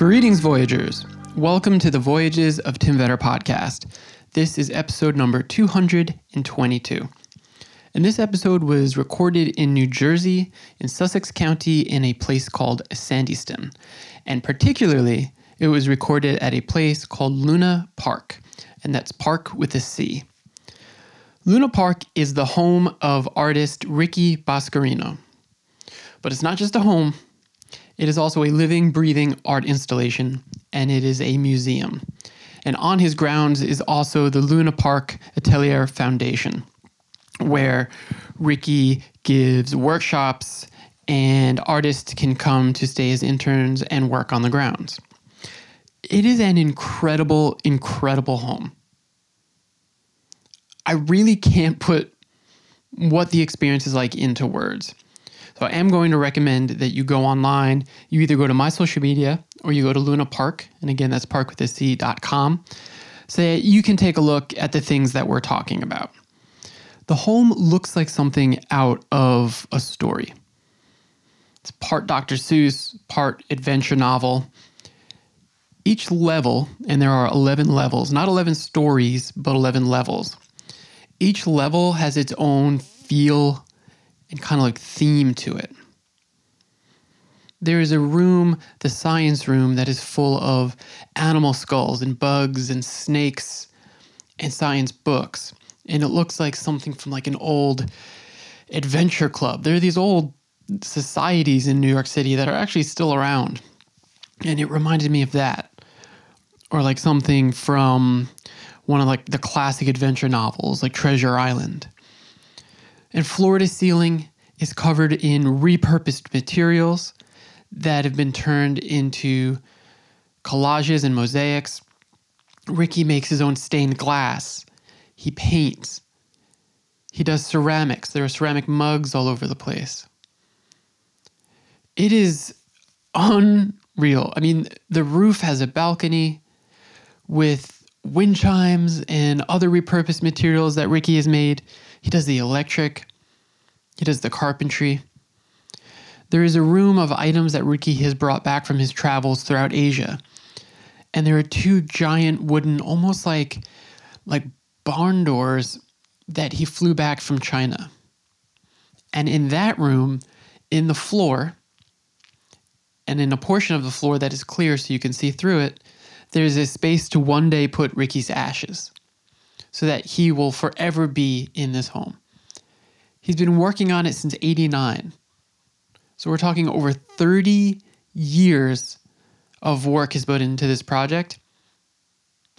Greetings, Voyagers. Welcome to the Voyages of Tim Vetter podcast. This is episode number 222. And this episode was recorded in New Jersey, in Sussex County, in a place called Sandyston. And particularly, it was recorded at a place called Luna Parc, and that's Parc with a C. Luna Parc is the home of artist Ricky Boscarino. But it's not just a home, it is also a living, breathing art installation, and it is a museum. And on his grounds is also the Luna Parc Atelier Foundation where Ricky gives workshops and artists can come to stay as interns and work on the grounds. It is an incredible, incredible home. I really can't put what the experience is like into words. So I am going to recommend that you go online. You either go to my social media or you go to Luna Parc. And again, that's parkwithac.com. So that you can take a look at the things that we're talking about. The home looks like something out of a story. It's part Dr. Seuss, part adventure novel. Each level, and there are 11 levels, not 11 stories, but 11 levels. Each level has its own feel and kind of like theme to it. There is a room, the science room, that is full of animal skulls and bugs and snakes and science books and it looks like something from like an old adventure club. There are these old societies in New York City that are actually still around. And it reminded me of that. Or like something from one of like the classic adventure novels like Treasure Island. And floor to ceiling is covered in repurposed materials that have been turned into collages and mosaics. Ricky makes his own stained glass he paints. He does ceramics. There are ceramic mugs all over the place. It is unreal. I mean, the roof has a balcony with wind chimes and other repurposed materials that Ricky has made. He does the electric, he does the carpentry. There is a room of items that Ricky has brought back from his travels throughout Asia. And there are two giant wooden, almost like like barn doors that he flew back from China. And in that room, in the floor, and in a portion of the floor that is clear so you can see through it, there's a space to one day put Ricky's ashes so that he will forever be in this home. He's been working on it since 89. So we're talking over 30 years of work has put into this project,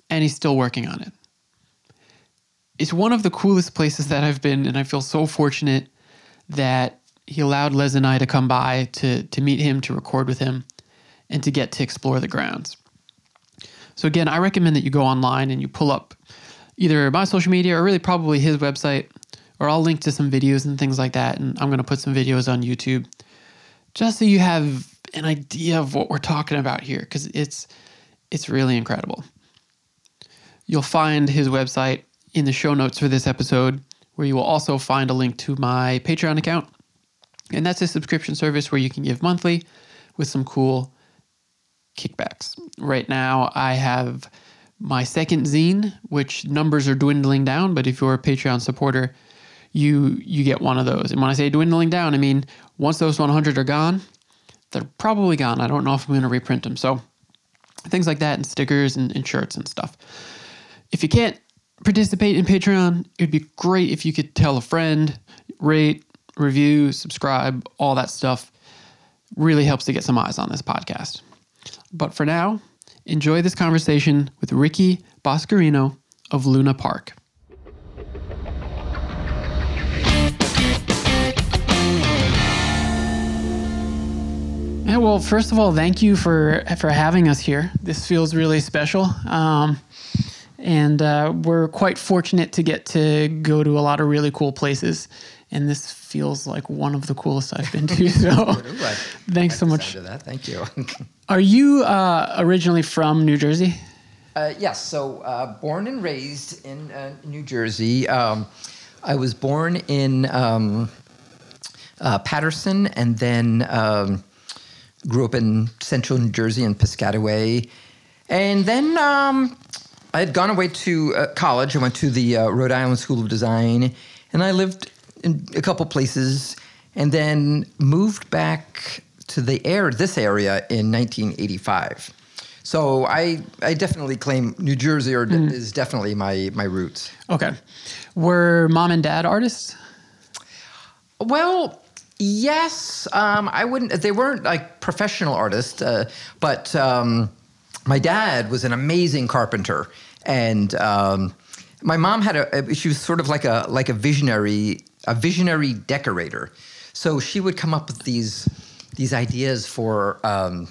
and he's still working on it it's one of the coolest places that I've been, and I feel so fortunate that he allowed Les and I to come by to to meet him, to record with him, and to get to explore the grounds. So again, I recommend that you go online and you pull up either my social media or really probably his website, or I'll link to some videos and things like that. And I'm going to put some videos on YouTube just so you have an idea of what we're talking about here because it's it's really incredible. You'll find his website in the show notes for this episode, where you will also find a link to my Patreon account. And that's a subscription service where you can give monthly with some cool kickbacks. Right now, I have my second zine, which numbers are dwindling down, but if you're a Patreon supporter, you you get one of those. And when I say dwindling down, I mean once those 100 are gone, they're probably gone. I don't know if I'm going to reprint them. So things like that and stickers and, and shirts and stuff. If you can't participate in Patreon, it would be great if you could tell a friend, rate, review, subscribe, all that stuff. Really helps to get some eyes on this podcast. But for now, enjoy this conversation with Ricky Boscarino of Luna Parc. Yeah, well, first of all, thank you for for having us here. This feels really special. Um, and uh, we're quite fortunate to get to go to a lot of really cool places. And this feels like one of the coolest I've been to. So, thanks so much. That. Thank you. Are you uh, originally from New Jersey? Uh, yes. So, uh, born and raised in uh, New Jersey. Um, I was born in um, uh, Paterson, and then um, grew up in central New Jersey in Piscataway. And then um, I had gone away to uh, college. I went to the uh, Rhode Island School of Design, and I lived in a couple places, and then moved back to the air this area in 1985. So I I definitely claim New Jersey or is definitely my my roots. Okay. Were mom and dad artists? Well, yes. Um, I wouldn't. They weren't like professional artists, uh, but um, my dad was an amazing carpenter, and um, my mom had a. She was sort of like a like a visionary a visionary decorator. So she would come up with these these ideas for. Um,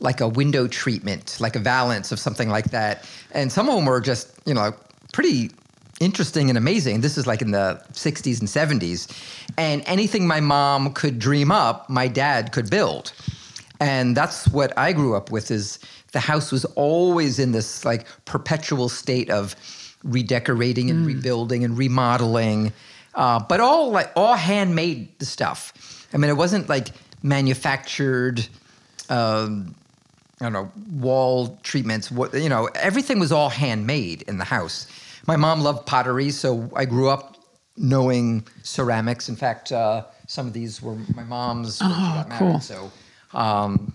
like a window treatment, like a valance of something like that, and some of them were just, you know, pretty interesting and amazing. This is like in the 60s and 70s. And anything my mom could dream up, my dad could build. And that's what I grew up with is the house was always in this like perpetual state of redecorating and rebuilding and remodeling. Uh, but all like all handmade stuff. I mean, it wasn't like manufactured um, I don't know, wall treatments. What you know, everything was all handmade in the house. My mom loved pottery, so I grew up knowing ceramics. In fact, uh, some of these were my mom's got married. cool. So, um,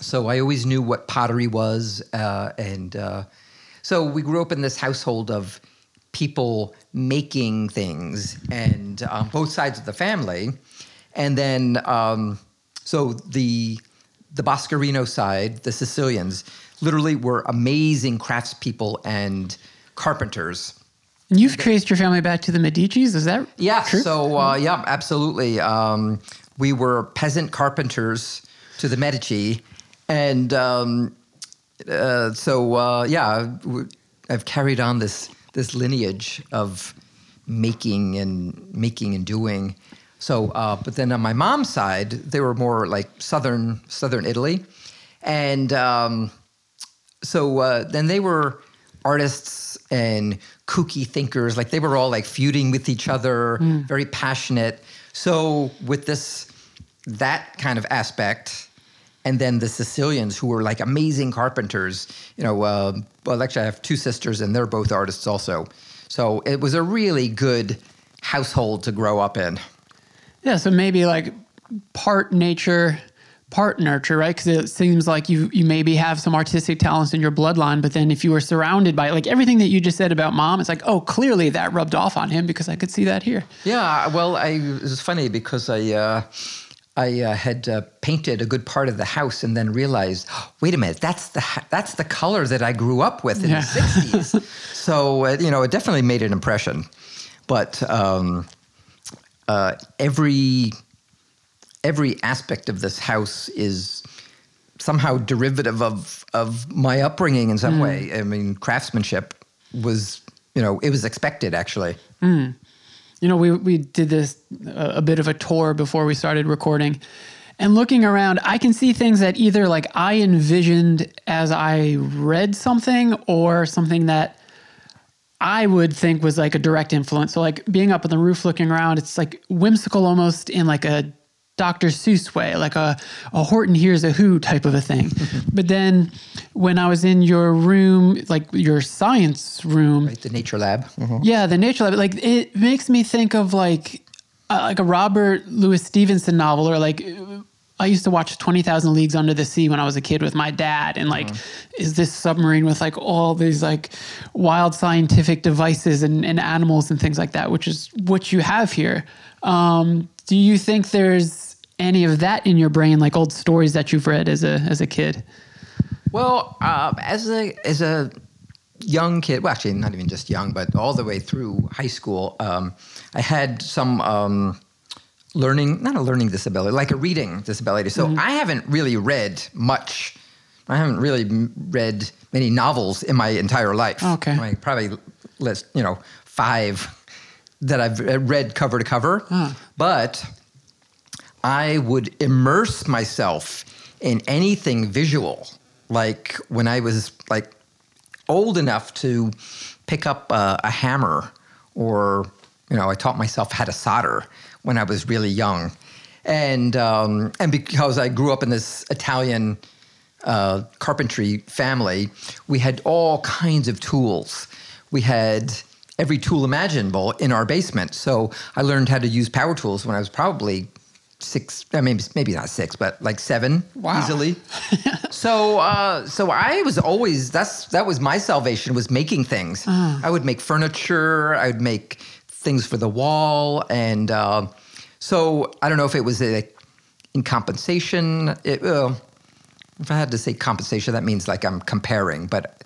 so I always knew what pottery was, uh, and uh, so we grew up in this household of people making things, and on both sides of the family, and then um, so the the Boscarino side, the Sicilians, literally were amazing craftspeople and carpenters. You've traced your family back to the Medicis. Is that Yeah, true? so uh, yeah, absolutely. Um, we were peasant carpenters to the Medici, and um, uh, so uh, yeah, I've carried on this this lineage of making and making and doing. So, uh, but then on my mom's side, they were more like southern southern Italy, and um, so uh, then they were artists and kooky thinkers. Like they were all like feuding with each other, very passionate. So with this, that kind of aspect, and then the Sicilians who were like amazing carpenters. You know, uh, well, actually, I have two sisters, and they're both artists also. So it was a really good household to grow up in. Yeah, so maybe like part nature, part nurture, right? Because it seems like you you maybe have some artistic talents in your bloodline, but then if you were surrounded by like everything that you just said about mom, it's like, oh, clearly that rubbed off on him because I could see that here. Yeah, well, I, it was funny because I uh, I uh, had uh, painted a good part of the house and then realized, wait a minute, that's the ha- that's the color that I grew up with in Yeah. the '60s. so uh, you know, it definitely made an impression. But um, uh, every every aspect of this house is somehow derivative of of my upbringing in some way. I mean, craftsmanship was you know it was expected actually. You know, we we did this uh, a bit of a tour before we started recording, and looking around, I can see things that either like I envisioned as I read something or something that I would think was like a direct influence. So like being up on the roof looking around, it's like whimsical almost in like a Dr. Seuss way, like a, a Horton Hears a Who type of a thing. but then when I was in your room, like your science room, Right, the nature lab. yeah, the nature lab. Like it makes me think of like uh, like a Robert Louis Stevenson novel, or like I used to watch Twenty Thousand Leagues Under the Sea when I was a kid with my dad, and like, is this submarine with like all these like wild scientific devices and, and animals and things like that, which is what you have here. Um, do you think there's any of that in your brain, like old stories that you've read as a as a kid? Well, uh, as a as a young kid, well, actually, not even just young, but all the way through high school, um, I had some um, learning, not a learning disability, like a reading disability. So I haven't really read much. I haven't really read many novels in my entire life. Okay. I probably list, you know, five that I've uh, read cover to cover. But I would immerse myself in anything visual. Like when I was like old enough to pick up a, a hammer, or you know, I taught myself how to solder when I was really young. and um, and because I grew up in this Italian uh, carpentry family, we had all kinds of tools. We had every tool imaginable in our basement. So I learned how to use power tools when I was probably six. I mean, maybe not six, but like seven Wow. easily. so uh, so I was always that's that was my salvation was making things. I would make furniture. I would make things for the wall, and uh, so I don't know if it was a, in compensation. It, uh, if I had to say compensation, that means like I'm comparing, but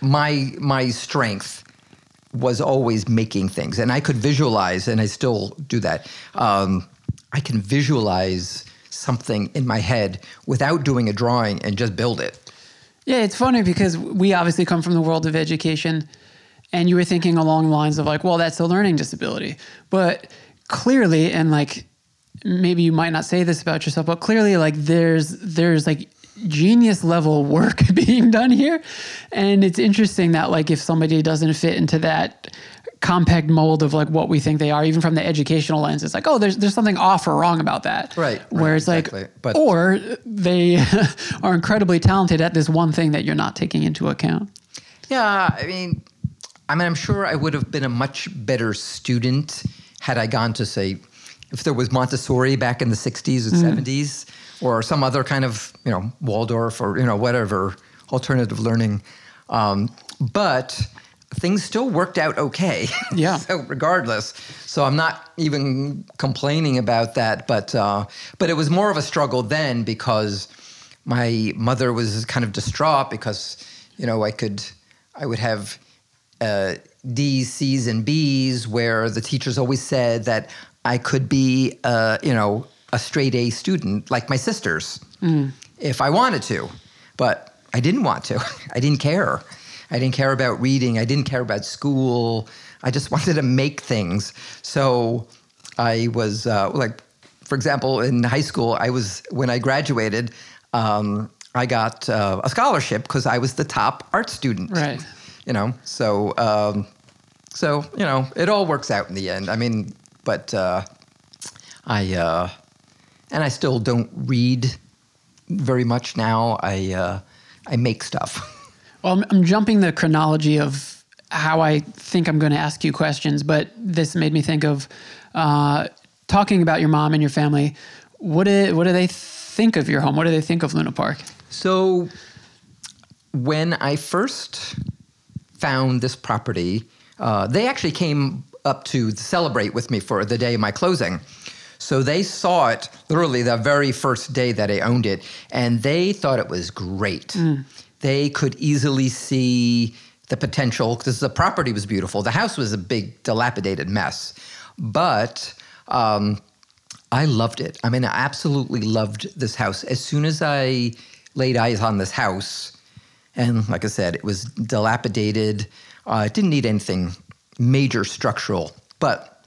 my my strength was always making things, and I could visualize, and I still do that. Um, I can visualize something in my head without doing a drawing and just build it. Yeah, it's funny because we obviously come from the world of education, and you were thinking along the lines of like, well, that's a learning disability. But clearly, and like maybe you might not say this about yourself, but clearly, like there's there's like genius level work being done here, and it's interesting that like if somebody doesn't fit into that compact mold of like what we think they are, even from the educational lens, it's like, oh, there's there's something off or wrong about that. Right, Where right, it's like, exactly. But- or they are incredibly talented at this one thing that you're not taking into account. Yeah, I mean, I mean, I'm sure I would have been a much better student had I gone to say, if there was Montessori back in the '60s or '70s, or some other kind of, you know, Waldorf or you know whatever alternative learning. Um, but things still worked out okay. Yeah. so regardless, so I'm not even complaining about that. But uh, but it was more of a struggle then because my mother was kind of distraught because you know I could I would have uh, D's, C's, and B's where the teachers always said that I could be uh, you know a straight A student like my sisters if I wanted to, but I didn't want to. I didn't care. I didn't care about reading. I didn't care about school. I just wanted to make things. So I was uh, like, for example, in high school, I was when I graduated, um, I got uh, a scholarship because I was the top art student. Right. You know, so um, so you know, it all works out in the end. I mean, but uh, I uh, and I still don't read very much now. I uh, I make stuff. Well, I'm, I'm jumping the chronology of how I think I'm going to ask you questions, but this made me think of uh, talking about your mom and your family. What do, what do they think of your home? What do they think of Luna Parc? So when I first found this property, uh, they actually came up to celebrate with me for the day of my closing. So they saw it literally the very first day that I owned it, and they thought it was great. They could easily see the potential because the property was beautiful. The house was a big, dilapidated mess, but um, I loved it. I mean, I absolutely loved this house. As soon as I laid eyes on this house, and like I said, it was dilapidated. Uh, it didn't need anything major structural, but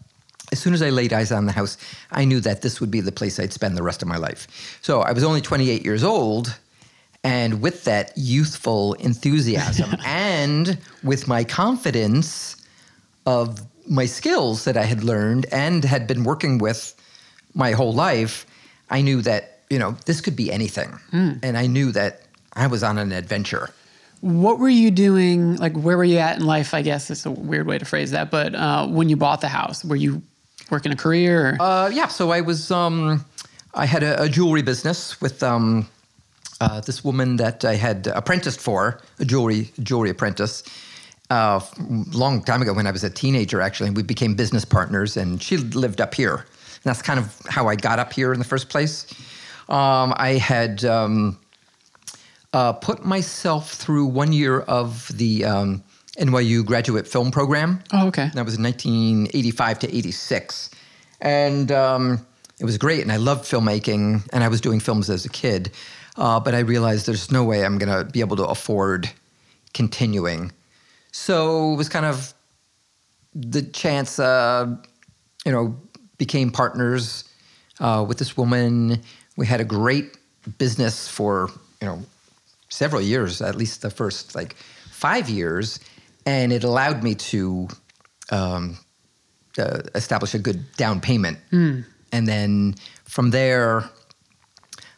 as soon as I laid eyes on the house, I knew that this would be the place I'd spend the rest of my life. So I was only 28 years old. And with that youthful enthusiasm and with my confidence of my skills that I had learned and had been working with my whole life, I knew that, you know, this could be anything. And I knew that I was on an adventure. What were you doing? Like, where were you at in life? I guess it's a weird way to phrase that. But uh, when you bought the house, were you working a career? Or? Uh, yeah, so I was, um, I had a, a jewelry business with um, uh, this woman that I had apprenticed for, a jewelry jewelry apprentice, uh, long time ago when I was a teenager. Actually, we became business partners, and she lived up here. And that's kind of how I got up here in the first place. Um, I had um, uh, put myself through one year of the um, NYU graduate film program. oh, okay. That was in 1985 to 86. And um, it was great. And I loved filmmaking. And I was doing films as a kid. Uh, but I realized there's no way I'm going to be able to afford continuing. So it was kind of the chance, uh, you know, became partners uh, with this woman. We had a great business for, you know, several years, at least the first like five years. And it allowed me to um, uh, establish a good down payment. And then from there,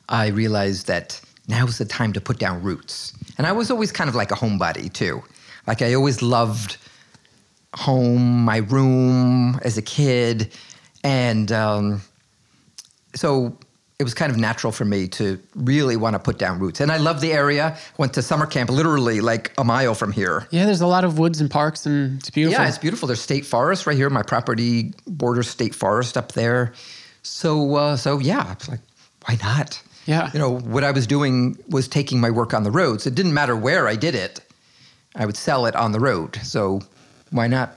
I realized that now now's the time to put down roots. And I was always kind of like a homebody too. Like I always loved home, my room as a kid. And um, so it was kind of natural for me to really want to put down roots. And I love the area. Went to summer camp literally like a mile from here. Yeah, there's a lot of woods and parks, and it's beautiful. Yeah, it's beautiful. There's state forest right here. My property borders state forest up there. So, uh, so yeah, it's like, why not? Yeah. You know, what I was doing was taking my work on the road. So it didn't matter where I did it. I would sell it on the road. So why not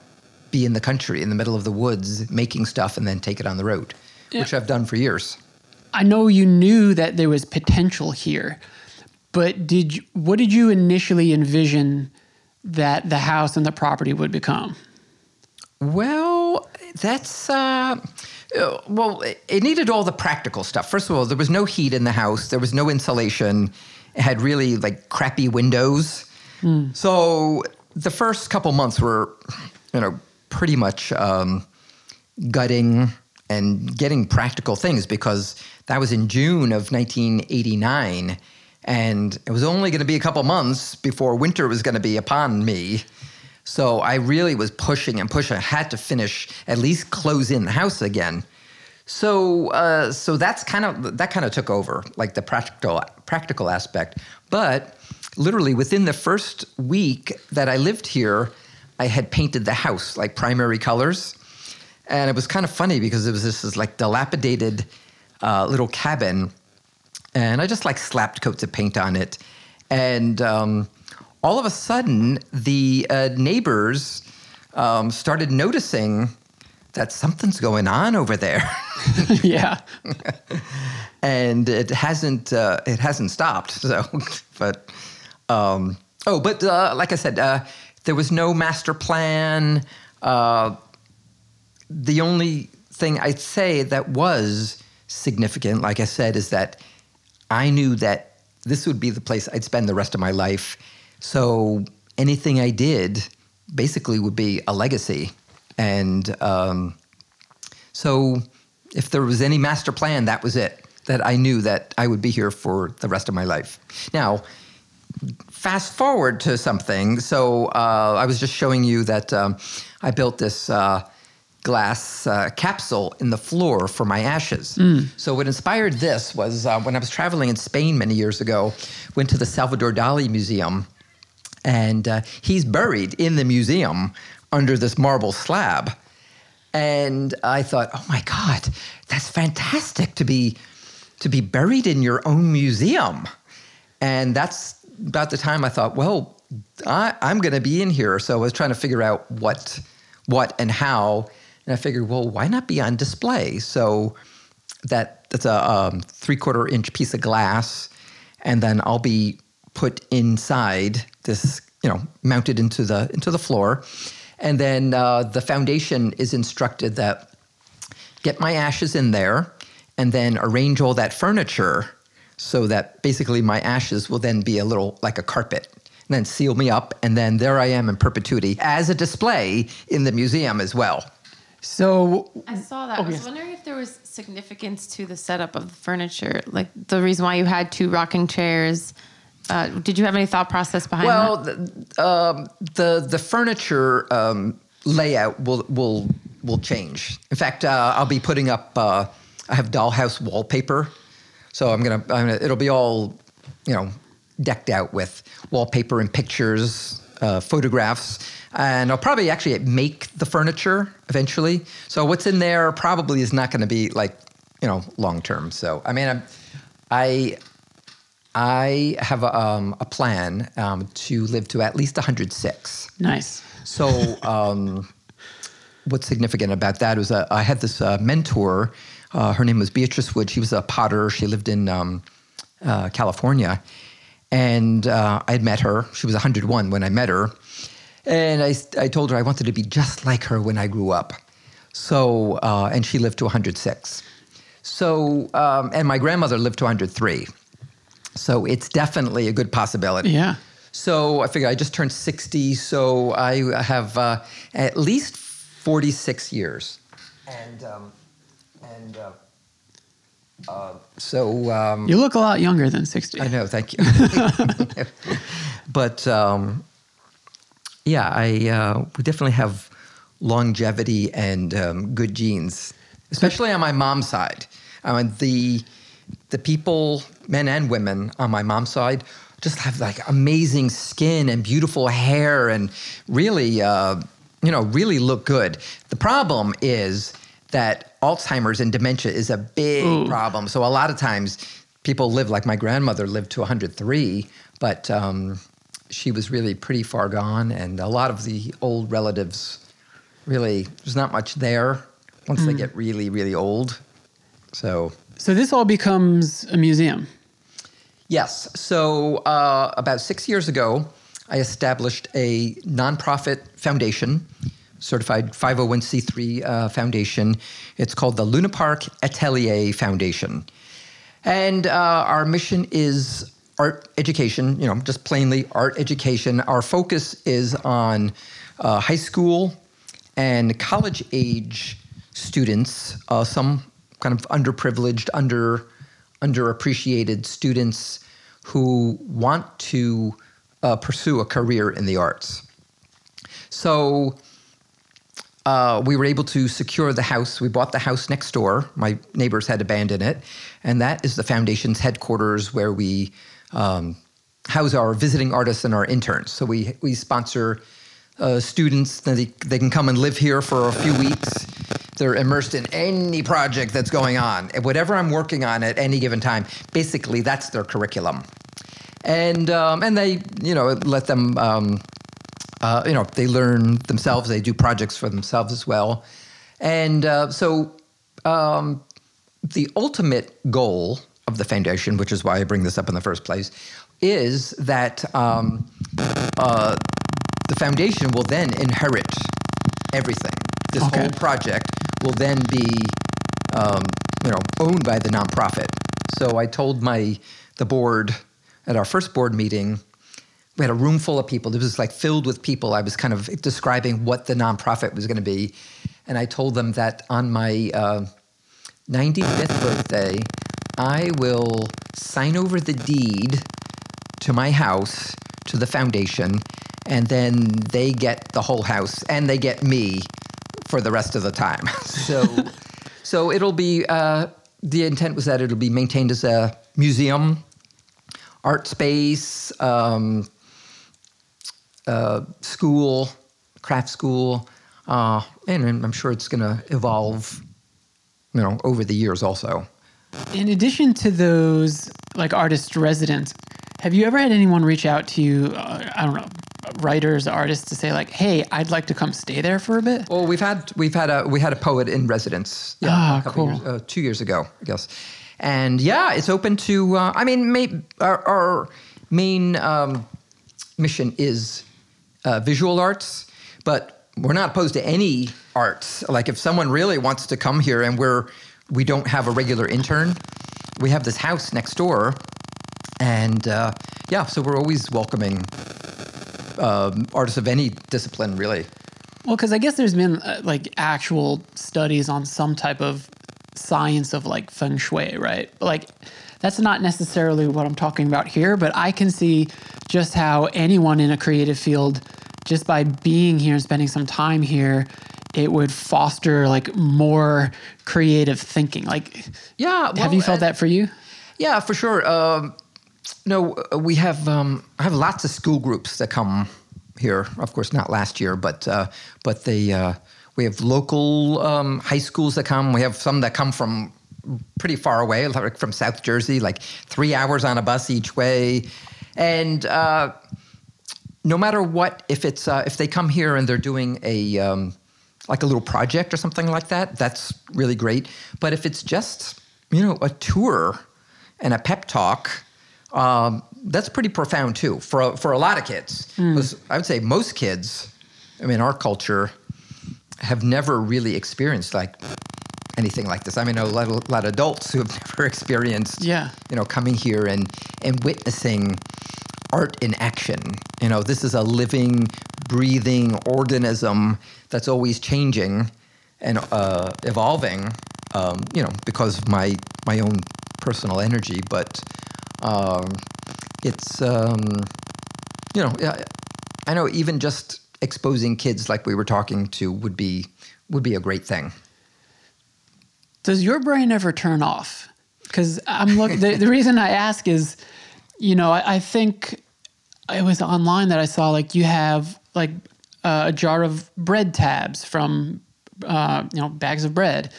be in the country, in the middle of the woods, making stuff and then take it on the road, Yeah. which I've done for years. I know you knew that there was potential here, but did you, what did you initially envision that the house and the property would become? Well, that's uh, uh, well, it- it needed all the practical stuff. First of all, there was no heat in the house. There was no insulation. It had really like crappy windows. So the first couple months were, you know, pretty much um, gutting and getting practical things because that was in June of 1989. And it was only going to be a couple months before winter was going to be upon me. So I really was pushing and pushing. I had to finish, at least close in the house again. So, uh, so that's kind of that kind of took over, like the practical practical aspect. But literally within the first week that I lived here, I had painted the house like primary colors, and it was kind of funny because it was this, this like dilapidated uh, little cabin, and I just like slapped coats of paint on it, and um, all of a sudden the uh, neighbors um, started noticing that something's going on over there. yeah. and it hasn't uh, it hasn't stopped. So, but um, oh, but uh, like I said, uh, there was no master plan. Uh, the only thing I'd say that was significant, like I said, is that I knew that this would be the place I'd spend the rest of my life. So anything I did basically would be a legacy, and. Um, so if there was any master plan, that was it. That I knew that I would be here for the rest of my life. Now, fast forward to something. So uh, I was just showing you that um, I built this uh, glass uh, capsule in the floor for my ashes. So what inspired this was uh, when I was traveling in Spain many years ago, went to the Salvador Dali Museum, and uh, he's buried in the museum under this marble slab. And I thought, oh my God, that's fantastic to be to be buried in your own museum. And that's about the time I thought, well, I, I'm going to be in here. So I was trying to figure out what, what and how. And I figured, well, why not be on display? So that that's a um, three quarter inch piece of glass, and then I'll be put inside this, you know, mounted into the into the floor, and then uh, the foundation is instructed that get my ashes in there, and then arrange all that furniture so that basically my ashes will then be a little like a carpet. And then seal me up, and then there I am in perpetuity as a display in the museum as well. So I saw that. Oh, I was yes. wondering if there was significance to the setup of the furniture, like the reason why you had two rocking chairs. Uh, did you have any thought process behind Well, that? the, um, the the furniture um, layout will will will change. In fact, uh, I'll be putting up. Uh, I have dollhouse wallpaper, so I'm gonna, I'm gonna. It'll be all, you know, decked out with wallpaper and pictures, uh, photographs, and I'll probably actually make the furniture eventually. So what's in there probably is not going to be like, you know, long term. So I mean, I'm, I I have a, um, a plan um, to live to at least 106. nice. So, um, what's significant about that is uh, I had this uh, mentor. Uh, her name was Beatrice Wood. She was a potter. She lived in um, uh, California. And uh, I had met her. She was 101 when I met her. And I, I told her I wanted to be just like her when I grew up. So, uh, and she lived to 106. So, um, and my grandmother lived to 103. So it's definitely a good possibility. Yeah. So I figure I just turned 60, so I have uh, at least 46 years. And, um, and uh, So um, You look a lot younger than 60. I know, thank you. but um, yeah, I uh, we definitely have longevity and um, good genes, especially on my mom's side. I mean, the the people, men and women on my mom's side, just have like amazing skin and beautiful hair, and really, uh, you know, really look good. The problem is that Alzheimer's and dementia is a big problem. So a lot of times people live like my grandmother lived to 103, but um, she was really pretty far gone, and a lot of the old relatives really there's not much there once they get really really old. So So this all becomes a museum. Yes. So uh, about six years ago, I established a nonprofit foundation, certified 501c3 uh, foundation. It's called the Luna Parc Atelier Foundation. And uh, our mission is art education, you know, just plainly art education. Our focus is on uh, high school and college age students, uh, some kind of underprivileged, under underappreciated students who want to uh, pursue a career in the arts. So uh, we were able to secure the house. We bought the house next door. My neighbors had abandoned it. And that is the foundation's headquarters where we um, house our visiting artists and our interns. So we, we sponsor uh, students. They, they can come and live here for a few weeks. They're immersed in any project that's going on. And Whatever I'm working on at any given time, basically that's their curriculum. And, um, and they, you know, let them um, uh, you know, they learn themselves. They do projects for themselves as well, and uh, so um, the ultimate goal of the foundation, which is why I bring this up in the first place, is that um, uh, the foundation will then inherit everything. This Okay. whole project will then be, um, you know, owned by the nonprofit. So I told my the board at our first board meeting we had a room full of people. It was like filled with people. I was kind of describing what the nonprofit was going to be. And I told them that on my uh, 95th birthday, I will sign over the deed to my house to the foundation, and then they get the whole house and they get me for the rest of the time. so, so it'll be, uh, the intent was that it'll be maintained as a museum, art space, um, uh, school, craft school, uh, and, and I'm sure it's going to evolve, you know, over the years also. In addition to those like artist residents, have you ever had anyone reach out to you? Uh, I don't know, writers, artists, to say like, "Hey, I'd like to come stay there for a bit." Well, we've had we've had a we had a poet in residence. Yeah, Ah, a couple cool. years, uh, two years ago, I guess. And yeah, it's open to. Uh, I mean, may, our, our main um, mission is uh, visual arts, but we're not opposed to any arts. Like if someone really wants to come here and we're we don't have a regular intern, we have this house next door, and uh, yeah, so we're always welcoming um, artists of any discipline, really. Well, because I guess there's been uh, like actual studies on some type of science of like feng shui, right? Like that's not necessarily what I'm talking about here, but I can see just how anyone in a creative field, just by being here and spending some time here, it would foster like more creative thinking. Like, Yeah, have you felt that for you? Yeah, for sure. Um, no, uh, we have um, I have lots of school groups that come here. Of course, not last year, but uh, but they uh, we have local um, high schools that come. We have some that come from pretty far away, like from South Jersey, like three hours on a bus each way, and. Uh, no matter what, if it's uh, if they come here and they're doing a um, like a little project or something like that, that's really great. But if it's just you know a tour and a pep talk, um, that's pretty profound too for a, for a lot of kids. 'Cause I would say most kids, I mean, our culture have never really experienced like anything like this. I mean, a lot, a lot of adults who have never experienced Yeah. you know, coming here and and witnessing art in action. You know, this is a living, breathing organism that's always changing and uh, evolving. um, you know, because of my my own personal energy. But um, it's um, you know, I know even just exposing kids like we were talking to would be would be a great thing. Does your brain ever turn off? Because I'm look. the, the reason I ask is, you know, I, I think it was online that I saw like you have like uh, a jar of bread tabs from uh, you know bags of bread,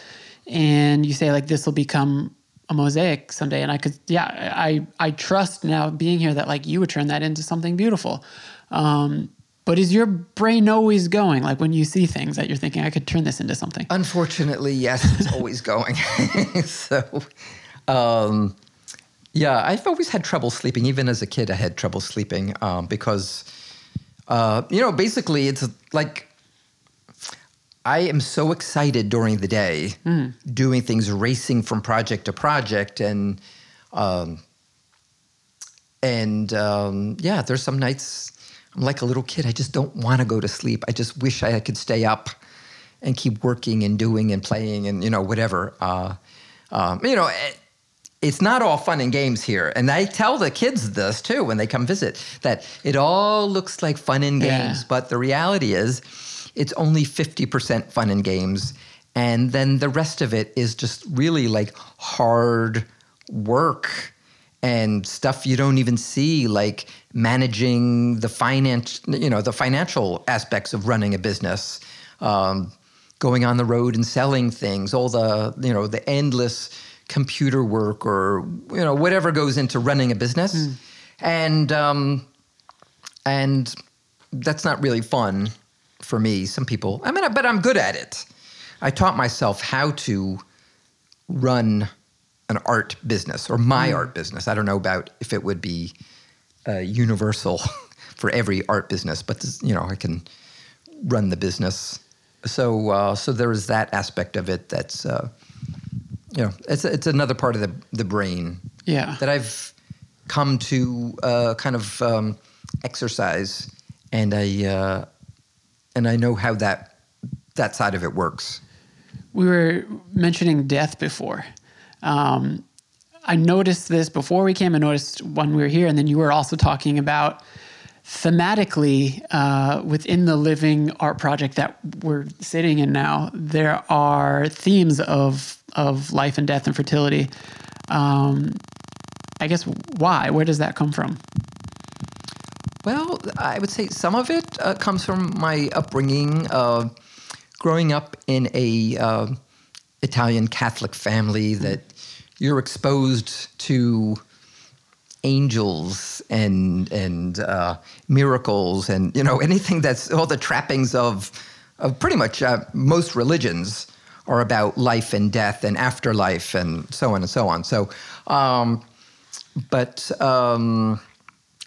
and you say like this will become a mosaic someday. And I could, yeah, I I trust now being here that like you would turn that into something beautiful. Um, but is your brain always going like when you see things that you're thinking I could turn this into something? Unfortunately, yes, it's always going. so, um, yeah, I've always had trouble sleeping. Even as a kid, I had trouble sleeping um, because, uh, you know, basically it's like I am so excited during the day, doing things, racing from project to project, and um, and um, yeah, there's some nights I'm like a little kid. I just don't want to go to sleep. I just wish I could stay up and keep working and doing and playing and you know whatever. Uh, um, you know, it, it's not all fun and games here, and I tell the kids this too when they come visit that it all looks like fun and games, Yeah. but the reality is it's only fifty percent fun and games, and then the rest of it is just really like hard work and stuff you don't even see like managing the finance you know the financial aspects of running a business um, going on the road and selling things all the you know the endless computer work or you know whatever goes into running a business. And um, and that's not really fun for me some people i mean but i'm good at it i taught myself how to run an art business or my art business. I don't know about if it would be uh, universal for every art business, but you know, I can run the business. So, uh, so there is that aspect of it. That's, uh, you know, it's it's another part of the the brain Yeah. that I've come to uh, kind of um, exercise, and I uh, and I know how that that side of it works. we were mentioning death before. Um, I noticed this before we came. I noticed when we were here, and then you were also talking about thematically uh, within the living art project that we're sitting in now. There are themes of of life and death and fertility. Um, I guess why? Where does that come from? Well, I would say some of it uh, comes from my upbringing, uh, growing up in a uh, Italian Catholic family. That you're exposed to angels and and uh, miracles, and you know anything that's all the trappings of of pretty much uh, most religions are about life and death and afterlife and so on and so on. So, um, but. Um,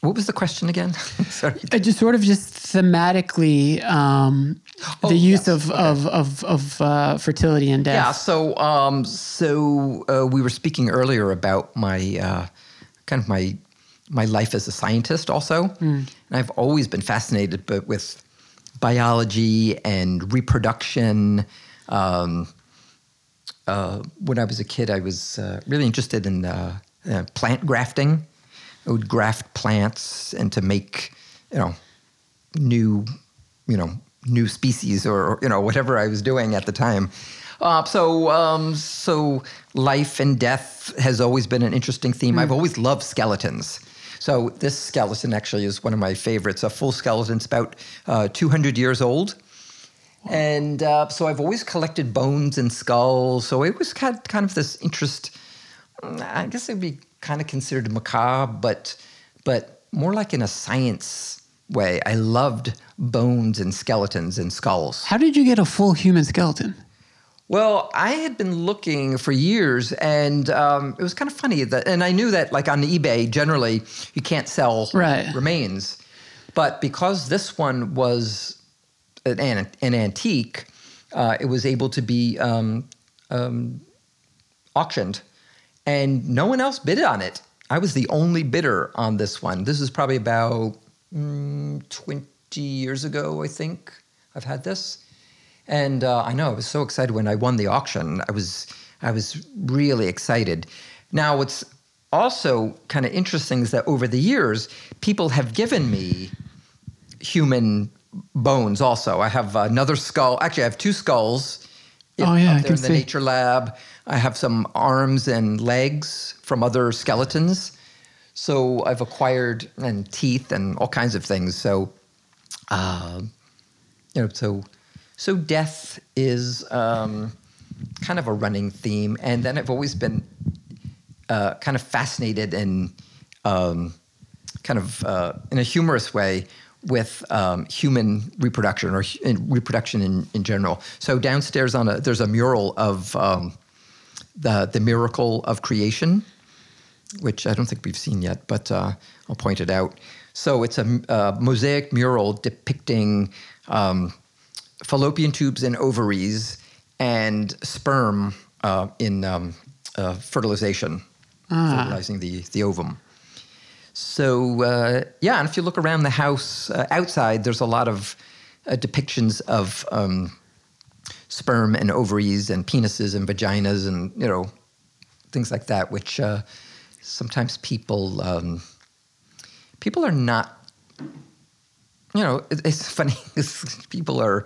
what was the question again? Sorry. Uh, just sort of just thematically um, Oh, the use yes, of of of, of uh, fertility and death. Yeah. So, um, so uh, we were speaking earlier about my uh, kind of my my life as a scientist, also, and I've always been fascinated, but with biology and reproduction. Um, uh, when I was a kid, I was uh, really interested in uh, uh, plant grafting. I would graft plants and to make, you know, new, you know, new species or, you know whatever I was doing at the time. Uh, so um, so life and death has always been an interesting theme. I've always loved skeletons. So this skeleton actually is one of my favorites. A full skeleton. It's about uh, 200 years old. And uh, so I've always collected bones and skulls. So it was kind kind of this interest. I guess it'd be kind of considered macabre, but but more like in a science way. I loved bones and skeletons and skulls. How did you get a full human skeleton? Well, I had been looking for years, and um, it was kind of funny that, and I knew that, like on eBay, generally you can't sell Right. remains, but because this one was an, an, an antique, uh, it was able to be um, um, auctioned, and no one else bid on it. I was the only bidder on this one. This is probably about mm, 20 years ago, I think. I've had this. And uh, I know I was so excited when I won the auction. I was I was really excited. Now, what's also kind of interesting is that over the years, people have given me human bones also. I have another skull. Actually, I have two skulls in, Oh, yeah, up I there can in the see. nature lab. I have some arms and legs from other skeletons. So I've acquired and teeth and all kinds of things. So, uh, you know, so so death is um, kind of a running theme, and then I've always been uh, kind of fascinated and um, kind of uh, in a humorous way with um, human reproduction or in reproduction in, in general. So downstairs on a there's a mural of um, the the miracle of creation, which I don't think we've seen yet, but uh, I'll point it out. So it's a mosaic mural depicting um, fallopian tubes and ovaries and sperm uh, in um, uh, fertilization, fertilizing the, the ovum. So uh, yeah, and if you look around the house uh, outside, there's a lot of uh, depictions of um, sperm and ovaries and penises and vaginas and you know things like that, which uh, sometimes people um, people are not. You know, it, it's funny. People are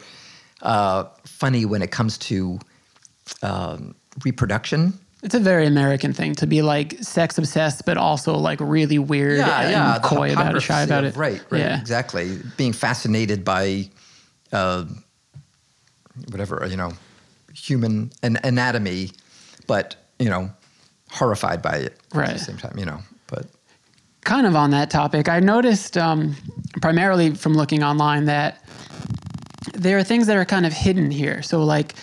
uh, funny when it comes to um, reproduction. It's a very American thing to be like sex obsessed, but also like really weird and the coy about it, shy about it. Right, right, Yeah. exactly. Being fascinated by, uh, whatever you know, human an- anatomy, but you know, horrified by it at the same time. You know, but kind of on that topic, I noticed um, primarily from looking online that there are things that are kind of hidden here. So, like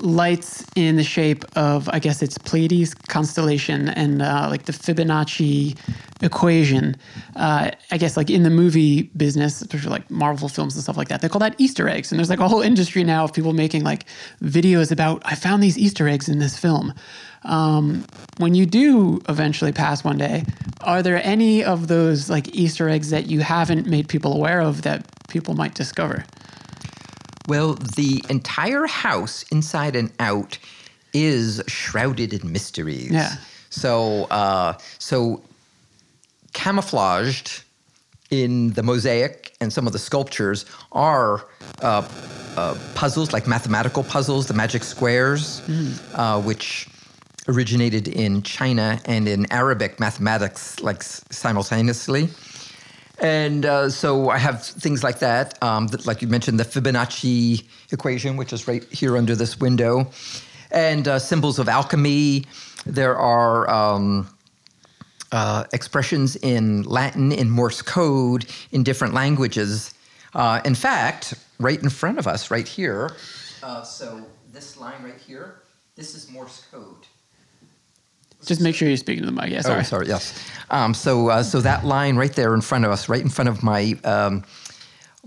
lights in the shape of, I guess it's Pleiades constellation and uh, like the Fibonacci equation. Uh, I guess like in the movie business, especially like Marvel films and stuff like that, they call that Easter eggs. And there's like a whole industry now of people making like videos about, I found these Easter eggs in this film. Um, when you do eventually pass one day, are there any of those like Easter eggs that you haven't made people aware of that people might discover? Well, the entire house, inside and out, is shrouded in mysteries. Yeah. So, uh, so camouflaged in the mosaic and some of the sculptures are uh, uh, puzzles, like mathematical puzzles, the magic squares, uh, which originated in China and in Arabic mathematics, like simultaneously. And uh, so I have things like that, um, that, like you mentioned, the Fibonacci equation, which is right here under this window, and uh, symbols of alchemy. There are um, uh, expressions in Latin, in Morse code, in different languages. Uh, in fact, right in front of us, right here. Uh, so this line right here, this is Morse code. Just make sure you're speaking to the mic. Yeah, sorry. Oh, sorry. Yes. Um, so, uh, so that line right there in front of us, right in front of my um,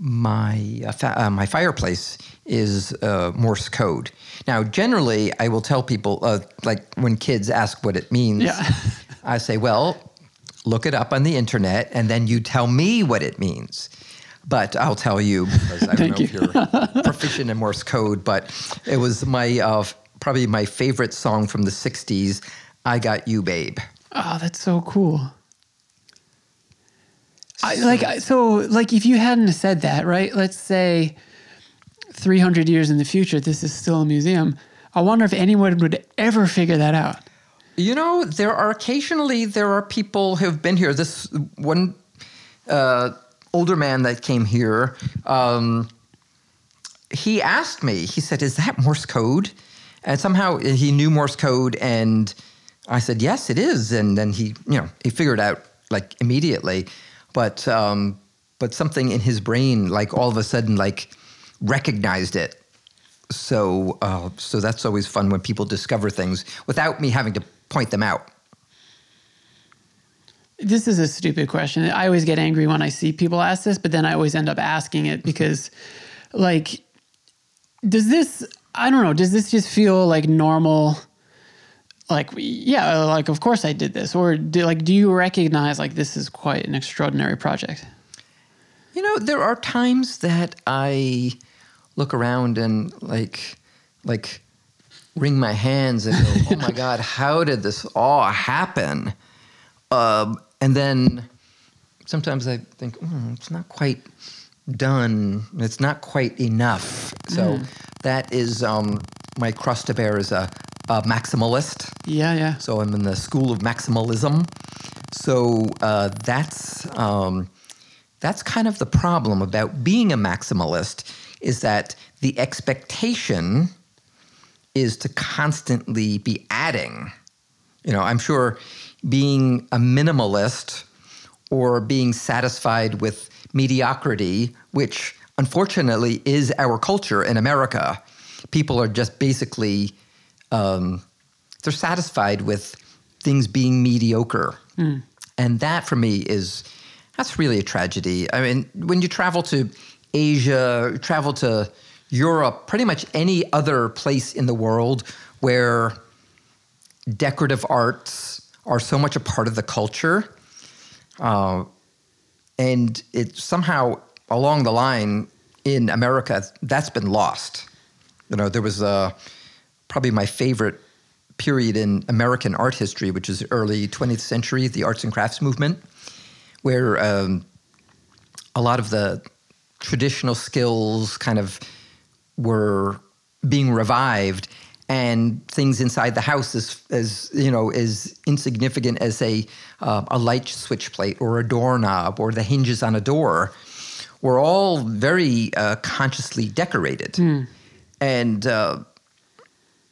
my uh, fa- uh, my fireplace, is uh, Morse code. Now, generally, I will tell people, uh, like when kids ask what it means, Yeah. I say, well, look it up on the internet, and then you tell me what it means. But I'll tell you because I don't know if you're proficient in Morse code, but it was my uh, probably my favorite song from the '60s. I got you, babe. Oh, that's so cool. I, like so, like if you hadn't said that, right? Let's say 300 years in the future, this is still a museum. I wonder if anyone would ever figure that out. You know, there are occasionally there are people who have been here. This one uh, older man that came here, um, he asked me. He said, "Is that Morse code?" And somehow he knew Morse code, and I said, "Yes, it is." And then he, you know, he figured out like immediately, but um, but something in his brain, like all of a sudden, like recognized it. So uh, so that's always fun when people discover things without me having to point them out. This is a stupid question. I always get angry when I see people ask this, but then I always end up asking it because, like, does this, I don't know, does this just feel like normal? Like, yeah, like, of course I did this. Or, do, like, do you recognize, like, this is quite an extraordinary project? You know, there are times that I look around and like, like, wring my hands and go, "Oh my God, how did this all happen?" Um, and then sometimes I think "Hmm, it's not quite done. It's not quite enough. So that is um, my crust to bear is a, a maximalist. Yeah, yeah. So I'm in the school of maximalism. So uh, that's um, that's kind of the problem about being a maximalist is that the expectation is to constantly be adding. You know, I'm sure being a minimalist or being satisfied with mediocrity, which unfortunately is our culture in America, people are just basically um, they're satisfied with things being mediocre, and that for me is that's really a tragedy. I mean, when you travel to Asia, travel to Europe, pretty much any other place in the world where decorative arts are so much a part of the culture. Uh, and it somehow along the line in America, that's been lost. You know, there was uh, probably my favorite period in American art history, which is early 20th century, the arts and crafts movement, where um, a lot of the traditional skills kind of were being revived and things inside the house as, as you know as insignificant as a uh, a light switch plate or a doorknob or the hinges on a door were all very uh, consciously decorated. And uh,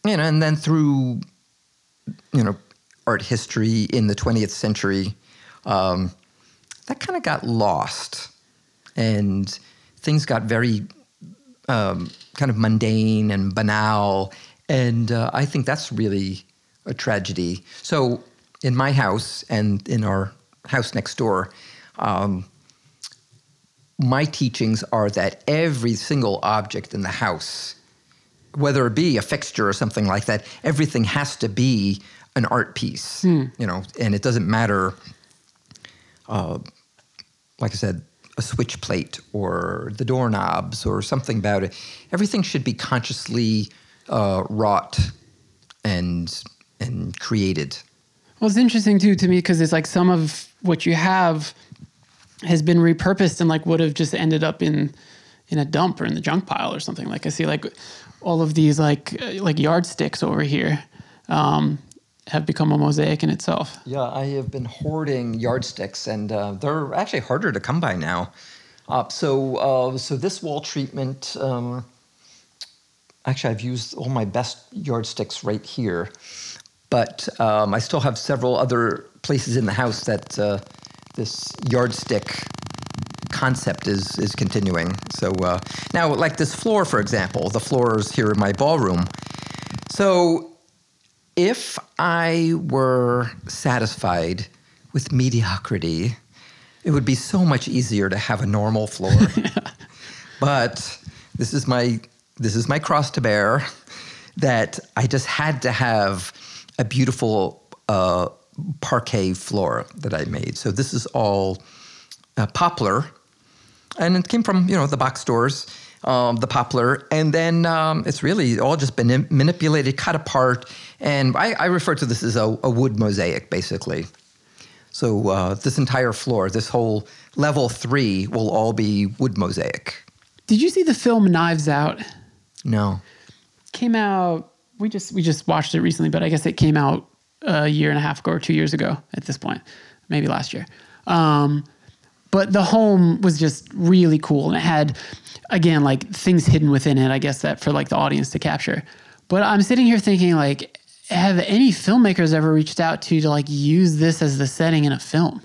you know and then through you know art history in the 20th century um, that kind of got lost and things got very um, kind of mundane and banal. And uh, I think that's really a tragedy. So, in my house and in our house next door, um, my teachings are that every single object in the house, whether it be a fixture or something like that, everything has to be an art piece. You know, and it doesn't matter like I said, a switch plate or the doorknobs or something about it. Everything should be consciously uh, wrought and and created. Well, it's interesting too to me because it's like some of what you have has been repurposed and like would have just ended up in in a dump or in the junk pile or something. Like I see like all of these like uh, like yardsticks over here um, have become a mosaic in itself. Yeah, I have been hoarding yardsticks, and uh, they're actually harder to come by now. Uh, so, uh, so this wall treatment. Um, actually, I've used all my best yardsticks right here, but um, I still have several other places in the house that uh, this yardstick concept is is continuing. So uh, now, like this floor, for example, the floors here in my ballroom. So if I were satisfied with mediocrity, it would be so much easier to have a normal floor. but this is my this is my cross to bear that I just had to have a beautiful uh, parquet floor that I made. So this is all uh, poplar, and it came from you know the box stores, um, the poplar, and then um, it's really all just been manipulated, cut apart, and I, I refer to this as a, a wood mosaic, basically. So uh, this entire floor, this whole level three, will all be wood mosaic. Did you see the film Knives Out? No, came out we just we just watched it recently but i guess it came out a year and a half ago or two years ago at this point maybe last year um, but the home was just really cool and it had again like things hidden within it i guess that for like the audience to capture but i'm sitting here thinking like have any filmmakers ever reached out to you to like use this as the setting in a film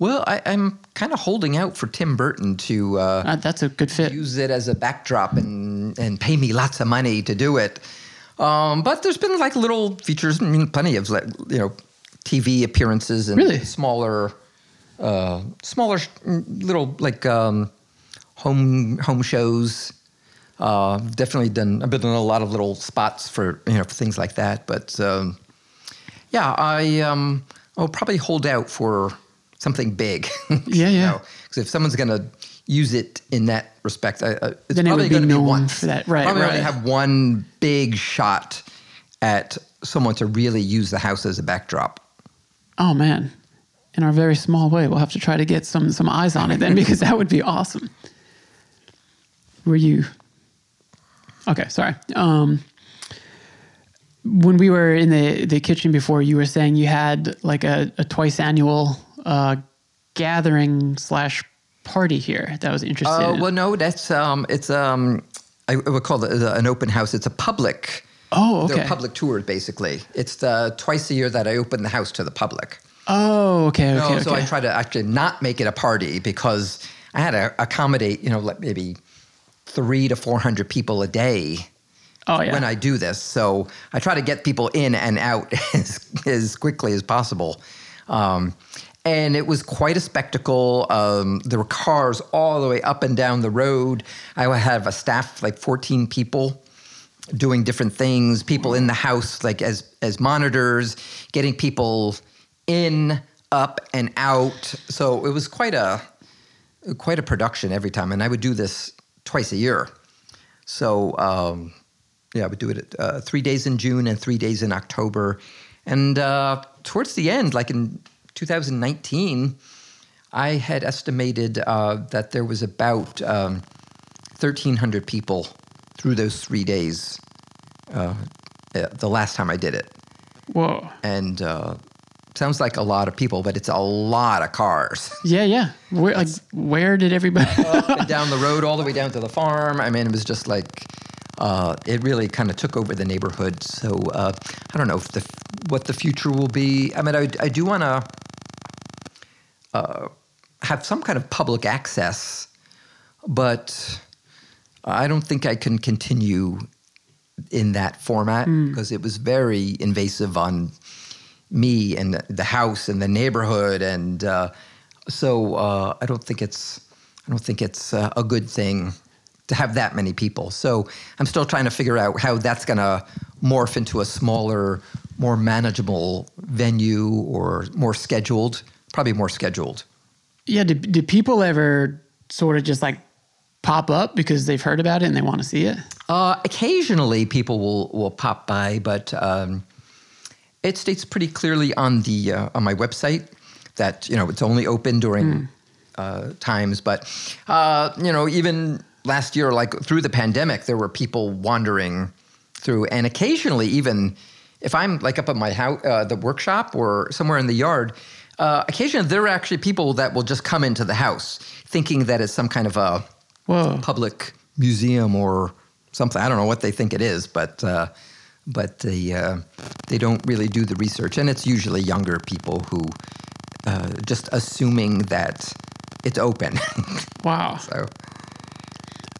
well, I, I'm kind of holding out for Tim Burton to uh, uh, that's a good fit use it as a backdrop and and pay me lots of money to do it. Um, but there's been like little features, I mean, plenty of like you know TV appearances and Really? smaller, uh, smaller little like um, home home shows. Uh, definitely done. I've been in a lot of little spots for you know for things like that. But um, yeah, I um, I'll probably hold out for something big. Yeah, yeah. Because if someone's going to use it in that respect, I, uh, it's Then probably be going to be known once. for that. Right, Probably only have one big shot at someone to really use the house as a backdrop. Oh man, in our very small way, we'll have to try to get some some eyes on it then because that would be awesome. Were you? Okay, sorry. Um, when we were in the the kitchen before, you were saying you had like a, a twice annual uh, gathering slash party here that was interested. Uh, in. well, no, that's um, it's um, I would call it uh, an open house. It's a public. Oh, They're okay. public tours, basically. It's the twice a year that I open the house to the public. Oh, okay, okay, No, okay. so I try to actually not make it a party because I had to accommodate, you know, like maybe three to four hundred people a day oh yeah. when I do this. So I try to get people in and out as, as quickly as possible. Um, and it was quite a spectacle. Um, there were cars all the way up and down the road. I would have a staff like 14 people doing different things, people in the house like as as monitors, getting people in, up and out. So it was quite a quite a production every time, and I would do this twice a year. So um, yeah, I would do it uh, three days in June and three days in October, and uh, towards the end, like in 2019, I had estimated uh, that there was about um, 1,300 people through those three days. Uh, uh, the last time I did it, Whoa. and uh, sounds like a lot of people, but it's a lot of cars. Yeah, yeah. Where like where did everybody? down the road all the way down to the farm. I mean, it was just like uh, it really kind of took over the neighborhood. So uh, I don't know if the what the future will be. I mean, I, I do want to uh, have some kind of public access, but I don't think I can continue in that format because it was very invasive on me and the house and the neighborhood, and uh, so uh, I don't think it's I don't think it's uh, a good thing to have that many people. So I'm still trying to figure out how that's going to morph into a smaller, more manageable venue or more scheduled, probably more scheduled. yeah. Do, did people ever sort of just like pop up because they've heard about it and they want to see it? Uh, occasionally, people will will pop by, but um, it states pretty clearly on the uh, on my website that you know it's only open during uh, times. But uh, you know, even last year, like through the pandemic, there were people wandering through, and occasionally, even if I'm like up at my house, uh, the workshop, or somewhere in the yard. Uh, occasionally, there are actually people that will just come into the house thinking that it's some kind of a Whoa. public museum or something. I don't know what they think it is, but uh, but they uh, they don't really do the research, and it's usually younger people who uh, just assuming that it's open. Wow. so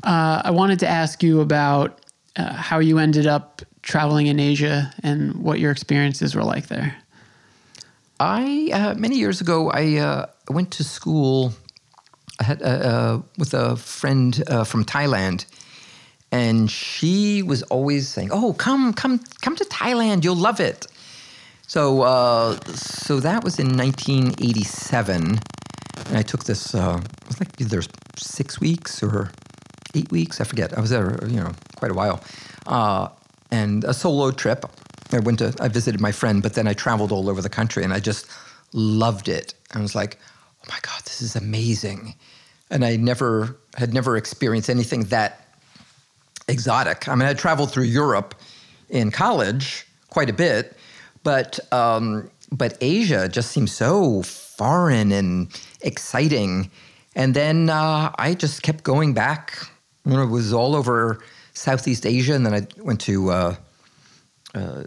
Uh, I wanted to ask you about uh, how you ended up traveling in Asia and what your experiences were like there. I uh, many years ago I uh, went to school. I had with a friend uh, from Thailand, and she was always saying, "Oh, come, come, come to Thailand. You'll love it." So, uh, so that was in 1987, and I took this. Uh, it was like either six weeks or eight weeks. I forget. I was there, you know, quite a while, uh, and a solo trip. I went to. I visited my friend, but then I traveled all over the country, and I just loved it. I was like, "Oh my god, this is amazing!" And I never had never experienced anything that exotic. I mean, I traveled through Europe in college quite a bit, but um, but Asia just seemed so foreign and exciting. And then uh, I just kept going back. Know, it was all over Southeast Asia, and then I went to uh, uh,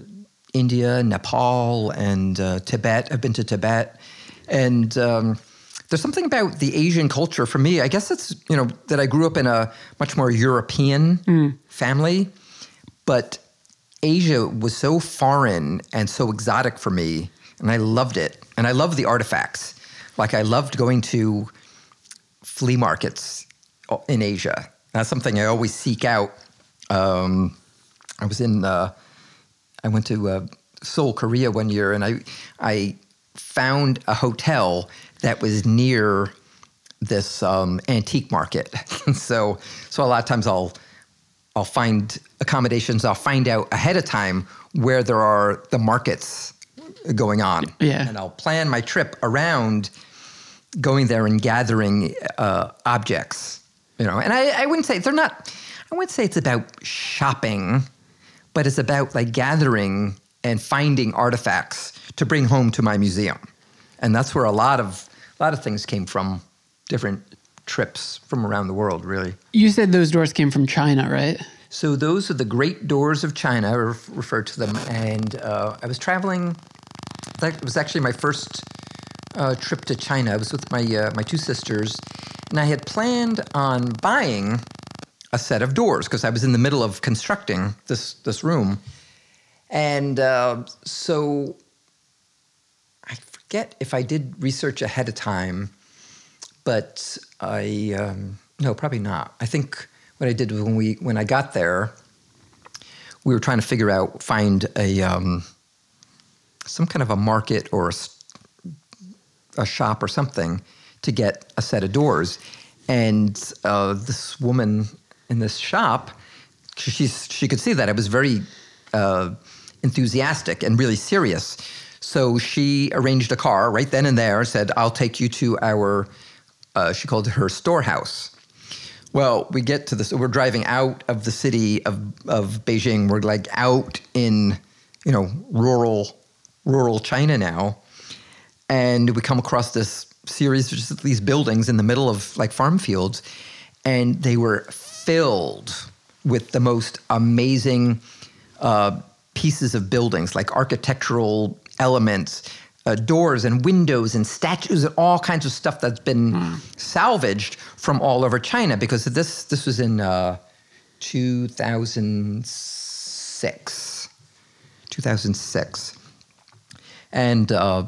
India, Nepal, and uh, Tibet. I've been to Tibet, and um, there's something about the Asian culture for me. I guess it's you know that I grew up in a much more European family, but Asia was so foreign and so exotic for me, and I loved it. And I loved the artifacts. Like I loved going to flea markets in Asia. That's something I always seek out. Um, I was in. Uh, I went to uh, Seoul, Korea one year, and I I found a hotel that was near this um, antique market. so so a lot of times I'll I'll find accommodations. I'll find out ahead of time where there are the markets going on. Yeah. And I'll plan my trip around going there and gathering uh, objects. You know, and I, I wouldn't say they're not. I wouldn't say it's about shopping, but it's about like gathering and finding artifacts to bring home to my museum, and that's where a lot of a lot of things came from, different trips from around the world, really. You said those doors came from China, right? So those are the great doors of China, I ref- refer to them. And uh, I was traveling. That was actually my first uh, trip to China. I was with my uh, my two sisters, and I had planned on buying a set of doors because I was in the middle of constructing this this room, and uh, so forget if I did research ahead of time, but I um, no probably not. I think what I did was when we when I got there, we were trying to figure out find a um, some kind of a market or a shop or something to get a set of doors, and uh, this woman in this shop, she's she could see that I was very uh, enthusiastic and really serious. So she arranged a car right then and there. Said, "I'll take you to our." Uh, she called her storehouse. Well, we get to this. We're driving out of the city of of Beijing. We're like out in, you know, rural rural China now, and we come across this series of just these buildings in the middle of like farm fields, and they were filled with the most amazing uh, pieces of buildings, like architectural elements, uh, doors and windows and statues and all kinds of stuff that's been salvaged from all over China. Because this this was in uh, 2006, 2006, and. Uh,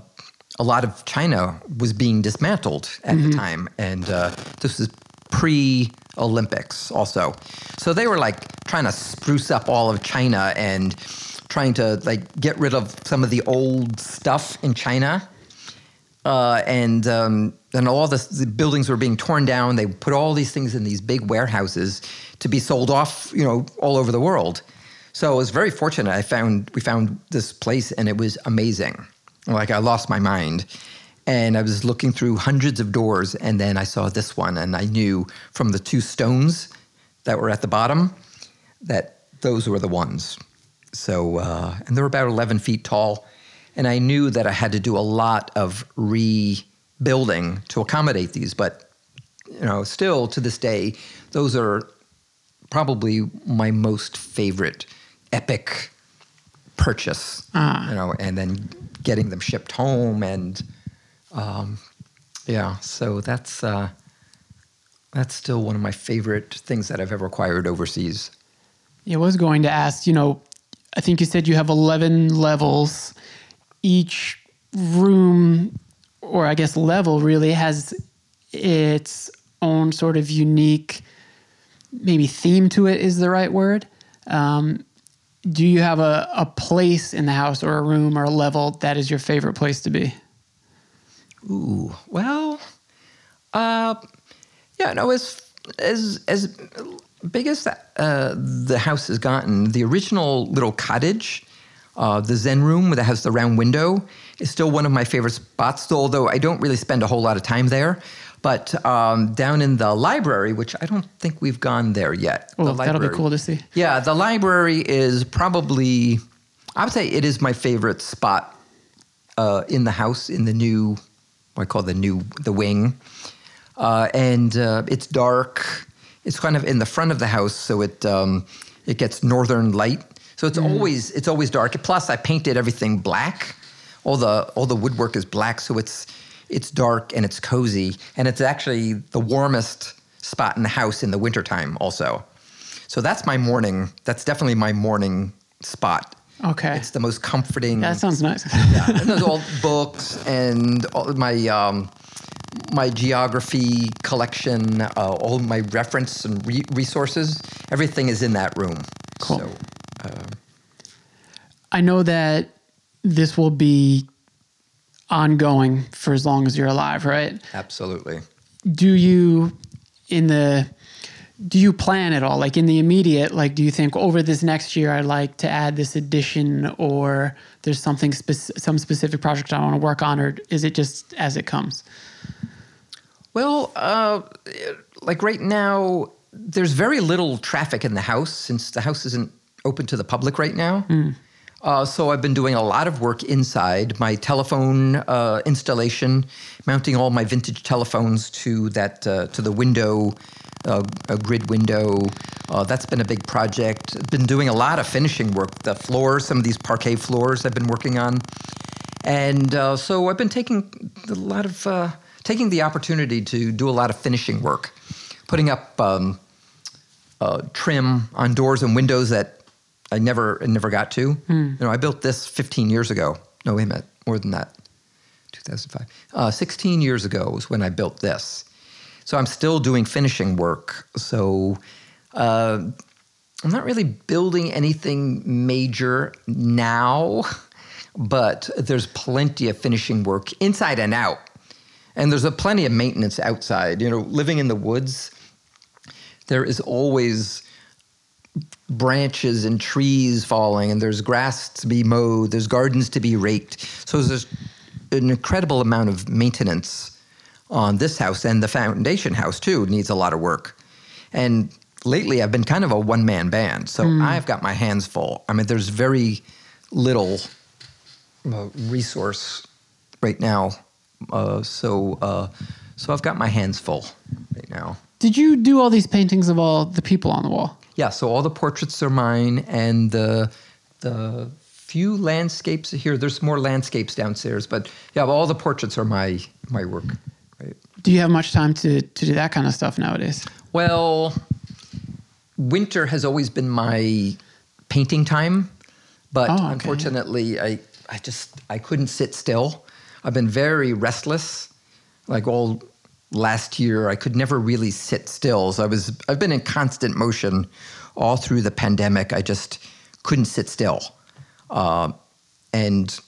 a lot of China was being dismantled at the time, and uh, this was pre-Olympics also. So they were like trying to spruce up all of China and trying to like get rid of some of the old stuff in China. Uh, and um, and all this, the buildings were being torn down. They put all these things in these big warehouses to be sold off, you know, all over the world. So I was very fortunate. I found we found this place, and it was amazing. Like I lost my mind, and I was looking through hundreds of doors, and then I saw this one, and I knew from the two stones that were at the bottom that those were the ones. So, uh, and they were about 11 feet tall. And I knew that I had to do a lot of rebuilding to accommodate these. But, you know, still to this day, those are probably my most favorite epic purchase. Ah. You know, and then getting them shipped home. And, um, yeah, so that's, uh, that's still one of my favorite things that I've ever acquired overseas. Yeah, I was going to ask, you know, I think you said you have 11 levels. Each room, or I guess level, really has its own sort of unique, maybe theme to it is the right word. Um, do you have a, a place in the house or a room or a level that is your favorite place to be? Ooh, well, uh, yeah, no, as as as big as uh, the house has gotten, the original little cottage, uh, the Zen room that has the round window, is still one of my favorite spots. Although I don't really spend a whole lot of time there, but um, down in the library, which I don't think we've gone there yet. Oh, the that'll be cool to see. Yeah, the library is probably, I would say it is my favorite spot uh, in the house, in the new, what I call the new, the wing. Uh, and uh, it's dark. It's kind of in the front of the house, so it um, it gets northern light. So it's always it's always dark. Plus, I painted everything black. All the all the woodwork is black, so it's it's dark and it's cozy, and it's actually the warmest spot in the house in the wintertime also. So that's my morning. That's definitely my morning spot. Okay. It's the most comforting. That sounds nice. yeah. And there's all books and all my um, my geography collection, uh, all my reference and re- resources. Everything is in that room. Cool. So, I know that this will be ongoing for as long as you're alive, right? absolutely. do you in the do you plan at all? Like in the immediate, like do you think over this next year I'd like to add this addition, or there's something spec- some specific project I want to work on, or is it just as it comes? Well, uh, like right now, there's very little traffic in the house since the house isn't open to the public right now. Uh, so I've been doing a lot of work inside. My telephone uh, installation, mounting all my vintage telephones to that uh, to the window, uh, a grid window. Uh, that's been a big project. Been doing a lot of finishing work. The floors, some of these parquet floors, I've been working on, and uh, so I've been taking a lot of uh, taking the opportunity to do a lot of finishing work, putting up um, uh, trim on doors and windows that I never I never got to. You know, I built this 15 years ago. No, wait a minute, more than that. 2005. Uh, 16 years ago was when I built this. So I'm still doing finishing work. So uh, I'm not really building anything major now, but there's plenty of finishing work inside and out. And there's a plenty of maintenance outside. You know, living in the woods, there is always branches and trees falling, and there's grass to be mowed, there's gardens to be raked. So there's an incredible amount of maintenance on this house, and the foundation house too needs a lot of work. And lately, I've been kind of a one man band, so I've got my hands full. I mean, there's very little uh, resource right now, uh, so uh, so I've got my hands full right now. Did you do all these paintings of all the people on the wall? Yeah, so all the portraits are mine, and the the few landscapes here. There's more landscapes downstairs, but yeah, all the portraits are my my work. Right. Do you have much time to, to do that kind of stuff nowadays? Well, winter has always been my painting time, but Oh, okay. unfortunately, I I just I couldn't sit still. I've been very restless, like all last year. I could never really sit still. So I was I've been in constant motion all through the pandemic. I just couldn't sit still, uh, and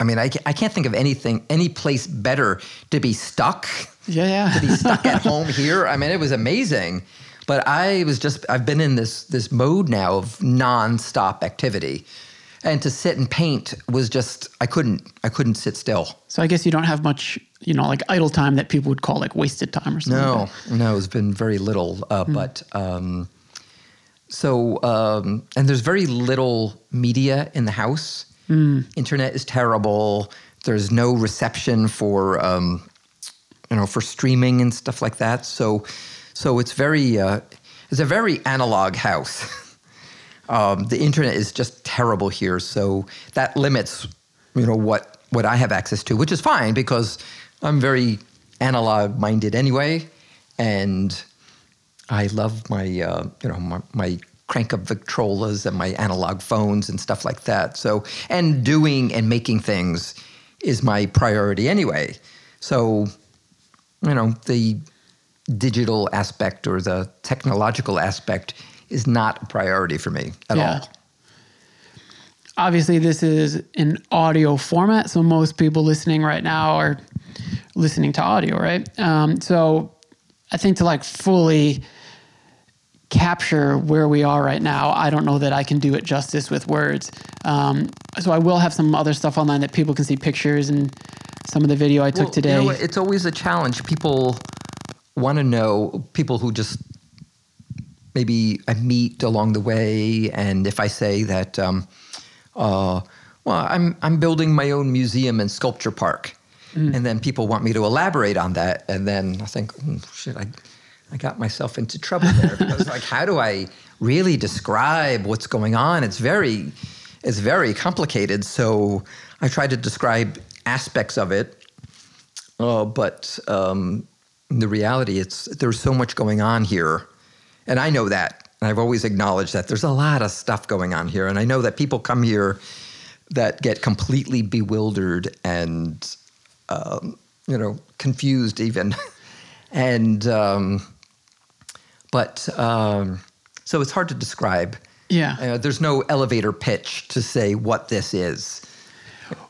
I mean I, I can't think of anything any place better to be stuck Yeah, yeah. to be stuck at home here. I mean, it was amazing. But I was just I've been in this this mode now of nonstop activity. And to sit and paint was just I couldn't I couldn't sit still. so I guess you don't have much, you know, like idle time that people would call like wasted time or something. No, like no, it's been very little. Uh, But um, so, um, and there's very little media in the house. Internet is terrible. There's no reception for, um, you know, for streaming and stuff like that. So, so it's very, uh, it's a very analog house. um, the internet is just terrible here. So that limits, you know, what what I have access to, which is fine because I'm very analog minded anyway, and I love my uh, you know my, my crank up Victrolas and my analog phones and stuff like that. So and doing and making things is my priority anyway. So you know the digital aspect or the technological aspect is not a priority for me at Yeah. all. Obviously, this is an audio format, so most people listening right now are listening to audio, right? Um, so I think to like fully capture where we are right now, I don't know that I can do it justice with words. Um, so I will have some other stuff online that people can see pictures and some of the video I took Well, today. You know, it's always a challenge. People want to know, people who just maybe I meet along the way, and if I say that, um, uh, well, I'm I'm building my own museum and sculpture park, and then people want me to elaborate on that, and then I think, "Hmm, shit, I. I got myself into trouble there because, like, how do I really describe what's going on? It's very, it's very complicated. So I try to describe aspects of it, uh, but um, the reality, it's there's so much going on here, and I know that. And I've always acknowledged that there's a lot of stuff going on here, and I know that people come here that get completely bewildered and um, you know confused even, and um, but um, so it's hard to describe. yeah. Uh, there's no elevator pitch to say what this is.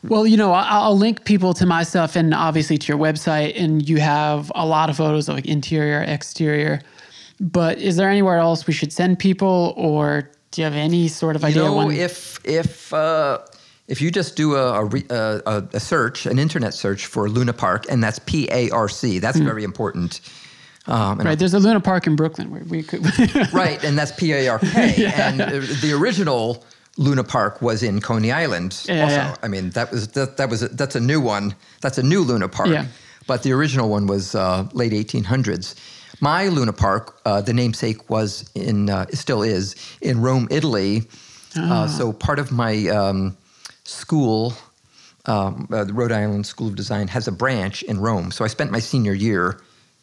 Well, you know, I'll link people to my stuff and obviously to your website, and you have a lot of photos of like interior, exterior. But is there anywhere else we should send people, or do you have any sort of idea? You know, when- if if uh, if you just do a, a, a, a a search, an internet search for Luna Parc, and that's P A R C. That's very important. Um, right, there's a Luna Park in Brooklyn where we could. right, and that's P A R K. And uh, the original Luna Park was in Coney Island. Yeah, also, yeah. I mean that was that, that was a, that's a new one. That's a new Luna Park. Yeah. But the original one was uh, late 1800s. My Luna Parc, uh, the namesake was in uh, still is in Rome, Italy. Ah. Uh, so part of my um, school. Um, uh, the Rhode Island School of Design has a branch in Rome. So I spent my senior year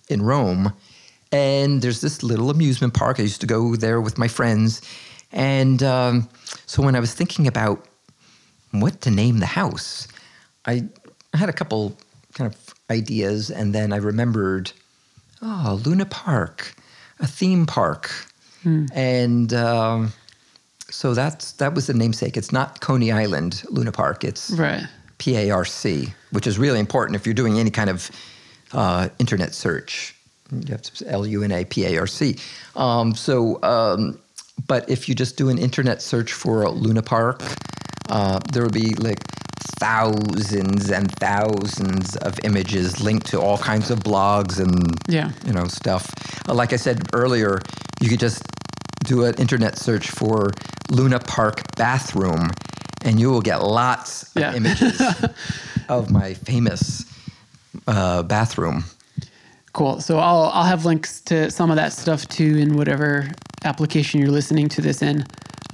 in Rome. And there's this little amusement park. I used to go there with my friends. And um, so when I was thinking about what to name the house, I, I had a couple kind of ideas. And then I remembered, oh, Luna Park, a theme park. And um, so that's, that was the namesake. It's not Coney Island Luna Park. It's right. PARC, which is really important if you're doing any kind of uh, internet search. You have to L U N A P A R C. Um, so, um, but if you just do an internet search for Luna Parc, uh, there will be like thousands and thousands of images linked to all kinds of blogs and Yeah. you know stuff. Uh, like I said earlier, you could just do an internet search for Luna Parc bathroom, and you will get lots of images of my famous uh, bathroom. Cool. So I'll I'll have links to some of that stuff too in whatever application you're listening to this in.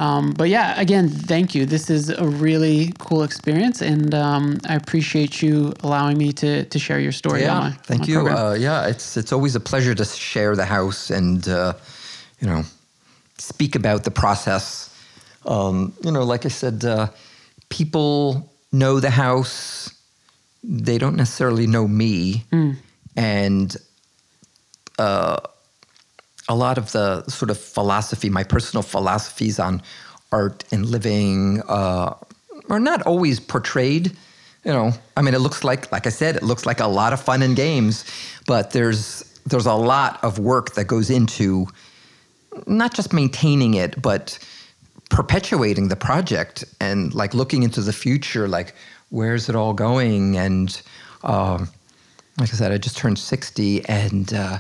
Um, but yeah, again, thank you. This is a really cool experience, and um, I appreciate you allowing me to to share your story. yeah, on my, thank you. Uh, yeah, it's it's always a pleasure to share the house and uh, you know speak about the process. Um, you know, like I said, uh, people know the house. They don't necessarily know me, and uh, a lot of the sort of philosophy, my personal philosophies on art and living, uh, are not always portrayed. You know, I mean, it looks like, like I said, it looks like a lot of fun and games, but there's there's a lot of work that goes into not just maintaining it, but perpetuating the project and like looking into the future, like where's it all going? And um, like I said, I just turned sixty, and uh,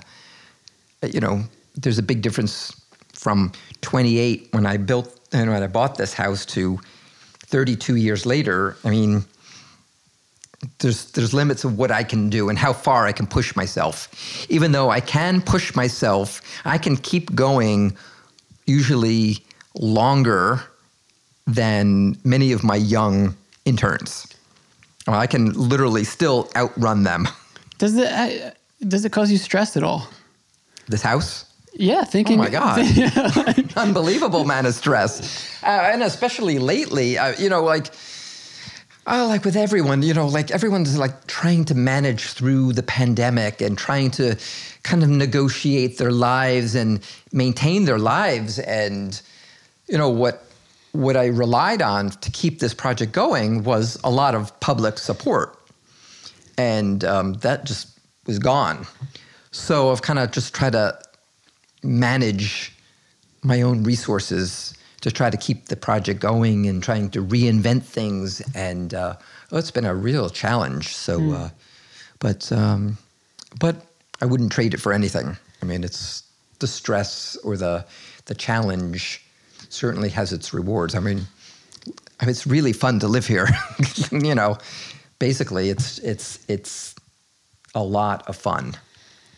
you know, there's a big difference from 28 when I built and when I bought this house to 32 years later. I mean, there's there's limits of what I can do and how far I can push myself. Even though I can push myself, I can keep going usually longer than many of my young interns. Well, I can literally still outrun them. does it uh, does it cause you stress at all? This house? Yeah, thinking. Oh my God. Unbelievable amount of stress. Uh, and especially lately, uh, you know, like, oh, like with everyone, you know, like everyone's like trying to manage through the pandemic and trying to kind of negotiate their lives and maintain their lives. And, you know, what, what I relied on to keep this project going was a lot of public support. And um, that just was gone. So I've kind of just tried to manage my own resources to try to keep the project going and trying to reinvent things. And uh, oh, it's been a real challenge. So, uh, but um, but I wouldn't trade it for anything. I mean, it's the stress or the the challenge certainly has its rewards. I mean, I mean, it's really fun to live here. you know, basically, it's it's it's a lot of fun.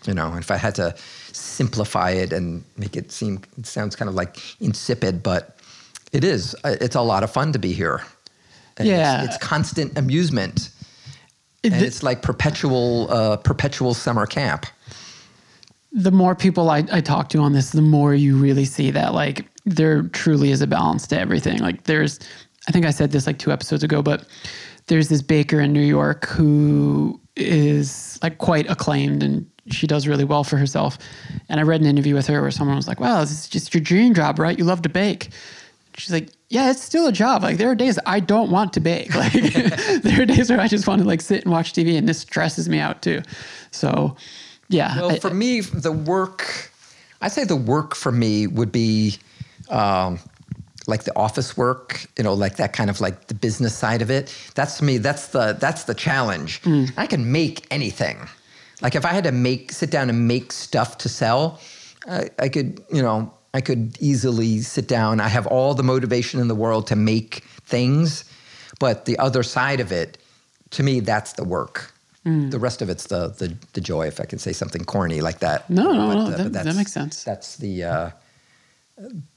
You know, if I had to simplify it and make it seem, it sounds kind of like insipid, but it is. Uh, It's a lot of fun to be here. And Yeah. it's, it's constant amusement, and the- it's like perpetual, uh, perpetual summer camp. the more people I, I talk to on this, the more you really see that like there truly is a balance to everything. Like there's, I think I said this like two episodes ago, but there's this baker in New York who is like quite acclaimed and she does really well for herself. And I read an interview with her where someone was like, wow, this is just your dream job, right? You love to bake. She's like, yeah, it's still a job. Like there are days I don't want to bake. Like there are days where I just want to like sit and watch TV and this stresses me out too. So yeah. Well, I- for me, the work, I say the work for me would be um, like the office work, you know, like that kind of like the business side of it. That's to me. That's the that's the challenge. I can make anything. Like if I had to make sit down and make stuff to sell, I, I could you know I could easily sit down. I have all the motivation in the world to make things, but the other side of it, to me, that's the work. The rest of it's the, the the joy. If I can say something corny like that. No, no, But, no, uh, that- that makes sense. That's the uh,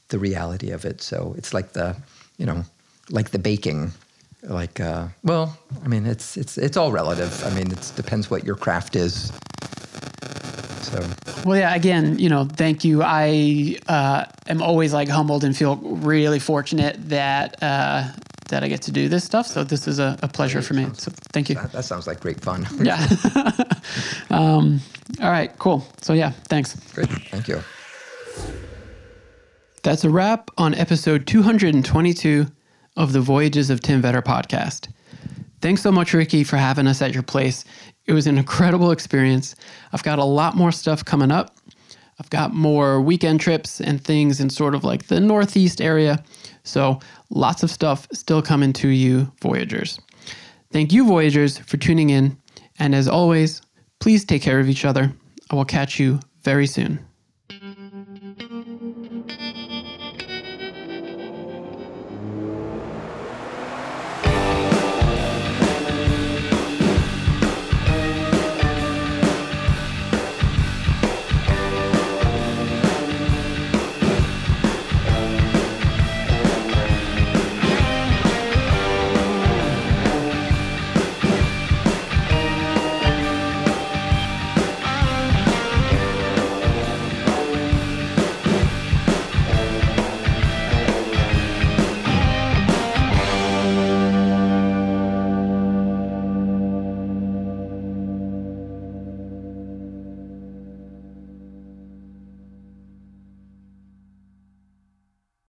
the reality of it. So it's like the you know like the baking. Like uh, well, I mean it's it's it's all relative. I mean it depends what your craft is. So Well, yeah. Again, you know, thank you. I uh, am always like humbled and feel really fortunate that uh, that I get to do this stuff. So this is a, a pleasure for me. So thank you. that, that sounds like great fun. Yeah. um, all right. Cool. So yeah. Thanks. Great, thank you. That's a wrap on episode 222 of the Voyages of Tim Vetter podcast. Thanks so much, Ricky, for having us at your place. It was an incredible experience. I've got a lot more stuff coming up. I've got more weekend trips and things in sort of like the Northeast area. So lots of stuff still coming to you, Voyagers. Thank you, Voyagers, for tuning in. And as always, please take care of each other. I will catch you very soon.